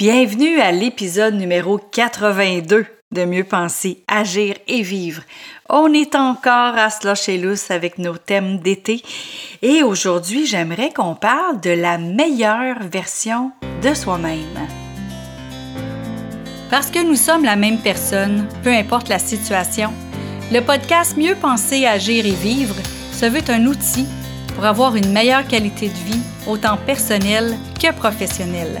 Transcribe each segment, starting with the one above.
Bienvenue à l'épisode numéro 82 de Mieux penser, agir et vivre. On est encore à se avec nos thèmes d'été et aujourd'hui j'aimerais qu'on parle de la meilleure version de soi-même. Parce que nous sommes la même personne, peu importe la situation, le podcast Mieux penser, agir et vivre se veut un outil pour avoir une meilleure qualité de vie, autant personnelle que professionnelle.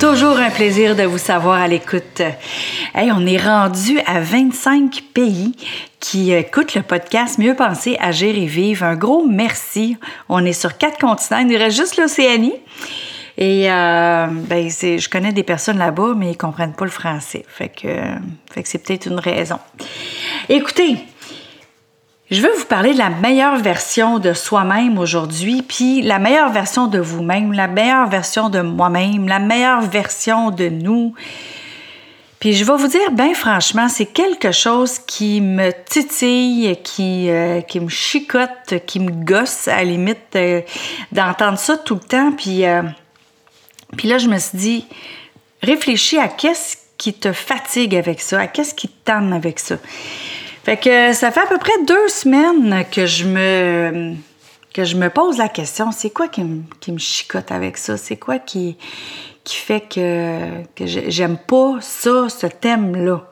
Toujours un plaisir de vous savoir à l'écoute. Hey, on est rendu à 25 pays qui écoutent le podcast Mieux penser, agir et vivre. Un gros merci. On est sur quatre continents. Il nous reste juste l'Océanie. Et euh, ben, je connais des personnes là-bas, mais ils comprennent pas le français. Fait que, fait que c'est peut-être une raison. Écoutez, je veux vous parler de la meilleure version de soi-même aujourd'hui, puis la meilleure version de vous-même, la meilleure version de moi-même, la meilleure version de nous. Puis je vais vous dire, bien franchement, c'est quelque chose qui me titille, qui, euh, qui me chicote, qui me gosse à la limite euh, d'entendre ça tout le temps. Puis, euh, puis là, je me suis dit, réfléchis à qu'est-ce qui te fatigue avec ça, à qu'est-ce qui te tente avec ça. Fait que ça fait à peu près deux semaines que je me que je me pose la question, c'est quoi qui me, qui me chicote avec ça? C'est quoi qui, qui fait que, que j'aime pas ça, ce thème-là?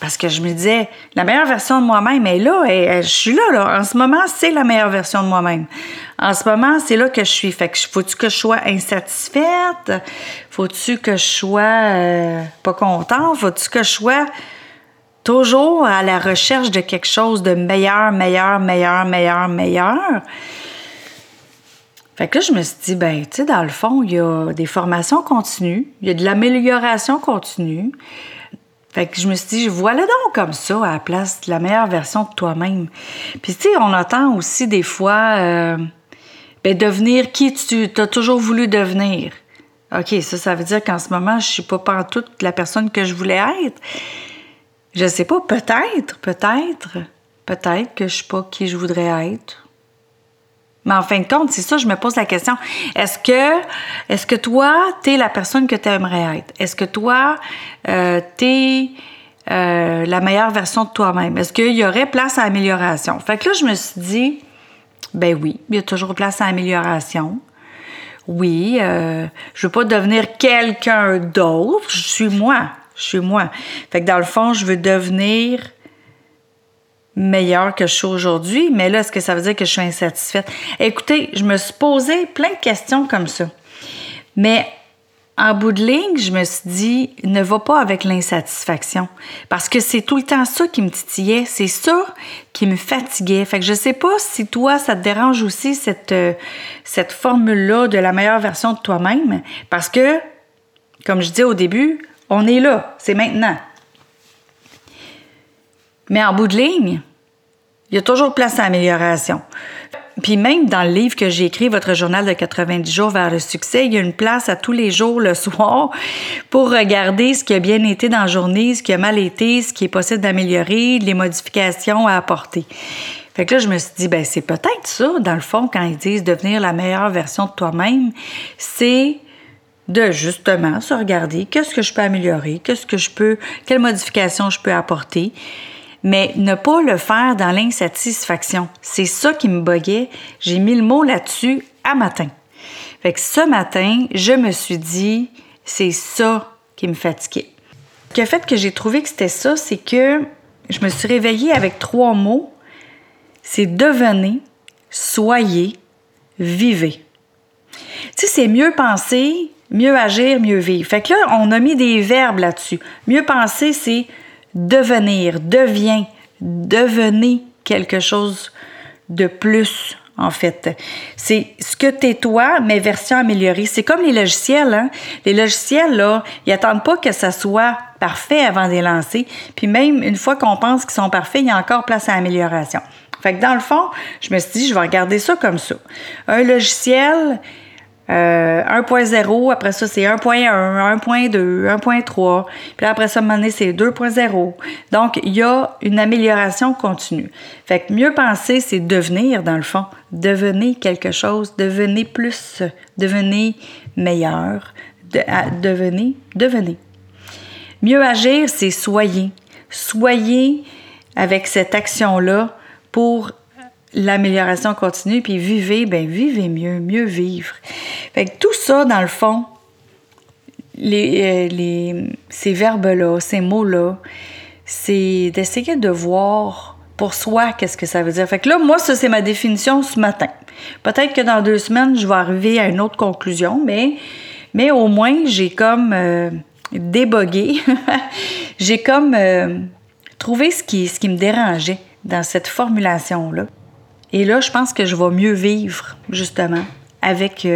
Parce que je me disais, la meilleure version de moi-même est là, et, je suis là, là. En ce moment, c'est la meilleure version de moi-même. En ce moment, c'est là que je suis. Fait que faut-tu que je sois insatisfaite? Faut-tu que je sois euh, pas contente? Faut-tu que je sois toujours à la recherche de quelque chose de meilleur, meilleur, meilleur, meilleur, meilleur. Fait que là, je me suis dit, ben, tu sais, dans le fond, il y a des formations continues, il y a de l'amélioration continue. Fait que je me suis dit, voilà donc comme ça, à la place de la meilleure version de toi-même. Puis, tu sais, on entend aussi des fois, euh, ben, devenir qui tu as toujours voulu devenir. OK, ça, ça veut dire qu'en ce moment, je suis pas toute la personne que je voulais être. Je sais pas, peut-être, peut-être, peut-être que je suis pas qui je voudrais être. Mais en fin de compte, c'est ça, je me pose la question. Est-ce que, est-ce que toi, tu es la personne que tu aimerais être? Est-ce que toi, euh, tu es euh, la meilleure version de toi-même? Est-ce qu'il y aurait place à amélioration? Fait que là, je me suis dit, ben oui, il y a toujours place à amélioration. Oui, euh, je veux pas devenir quelqu'un d'autre, je suis moi suis moi. Fait que dans le fond, je veux devenir meilleur que je suis aujourd'hui, mais là, est-ce que ça veut dire que je suis insatisfaite? Écoutez, je me suis posé plein de questions comme ça. Mais en bout de ligne, je me suis dit, ne va pas avec l'insatisfaction. Parce que c'est tout le temps ça qui me titillait, c'est ça qui me fatiguait. Fait que je sais pas si toi, ça te dérange aussi cette, euh, cette formule-là de la meilleure version de toi-même. Parce que, comme je disais au début, on est là, c'est maintenant. Mais en bout de ligne, il y a toujours place à amélioration. Puis même dans le livre que j'ai écrit, Votre journal de 90 jours vers le succès, il y a une place à tous les jours le soir pour regarder ce qui a bien été dans la journée, ce qui a mal été, ce qui est possible d'améliorer, les modifications à apporter. Fait que là, je me suis dit, ben c'est peut-être ça, dans le fond, quand ils disent devenir la meilleure version de toi-même, c'est de justement se regarder qu'est-ce que je peux améliorer, qu'est-ce que je peux, quelles modifications je peux apporter, mais ne pas le faire dans l'insatisfaction. C'est ça qui me boguait. J'ai mis le mot là-dessus à matin. Fait que ce matin, je me suis dit, c'est ça qui me fatiguait. Le fait que j'ai trouvé que c'était ça, c'est que je me suis réveillée avec trois mots. C'est devenez, soyez, vivez. Tu sais, c'est mieux penser Mieux agir, mieux vivre. Fait que là, on a mis des verbes là-dessus. Mieux penser, c'est devenir, devient, devenez quelque chose de plus en fait. C'est ce que t'es toi, mais version améliorée. C'est comme les logiciels, hein? Les logiciels, là, ils attendent pas que ça soit parfait avant de les lancer. Puis même une fois qu'on pense qu'ils sont parfaits, il y a encore place à amélioration. Fait que dans le fond, je me suis dit, je vais regarder ça comme ça. Un logiciel, 1.0, euh, après ça c'est 1.1, 1.2, 1.3, puis après ça, à c'est 2.0. Donc, il y a une amélioration continue. Fait que mieux penser, c'est devenir, dans le fond. Devenez quelque chose, devenez plus, devenez meilleur, devenez, devenez. Mieux agir, c'est soyez. Soyez avec cette action-là pour l'amélioration continue, puis vivez, ben vivez mieux, mieux vivre. Fait que tout ça, dans le fond, les, euh, les ces verbes-là, ces mots-là, c'est d'essayer de voir pour soi qu'est-ce que ça veut dire. Fait que là, moi, ça, c'est ma définition ce matin. Peut-être que dans deux semaines, je vais arriver à une autre conclusion, mais, mais au moins, j'ai comme euh, débogué. j'ai comme euh, trouvé ce qui, ce qui me dérangeait dans cette formulation-là. Et là, je pense que je vais mieux vivre, justement, avec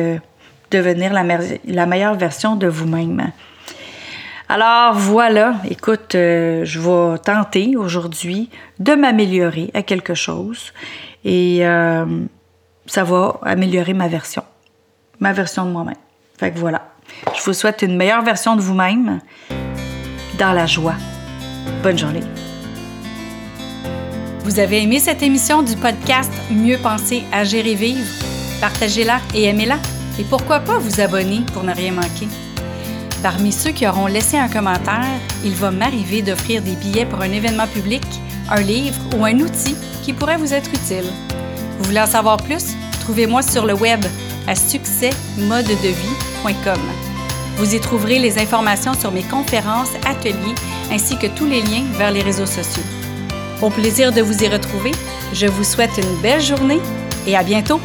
devenir la, meilleure version de vous-même. Alors voilà, écoute, euh, je vais tenter aujourd'hui de m'améliorer à quelque chose et euh, ça va améliorer ma version, ma version de moi-même. Fait que voilà, je vous souhaite une meilleure version de vous-même dans la joie. Bonne journée. Vous avez aimé cette émission du podcast Mieux penser, agir et vivre? Partagez-la et aimez-la. Et pourquoi pas vous abonner pour ne rien manquer? Parmi ceux qui auront laissé un commentaire, il va m'arriver d'offrir des billets pour un événement public, un livre ou un outil qui pourrait vous être utile. Vous voulez en savoir plus? Trouvez-moi sur le web à succèsmodedevie.com. Vous y trouverez les informations sur mes conférences, ateliers ainsi que tous les liens vers les réseaux sociaux. Au plaisir de vous y retrouver, je vous souhaite une belle journée et à bientôt!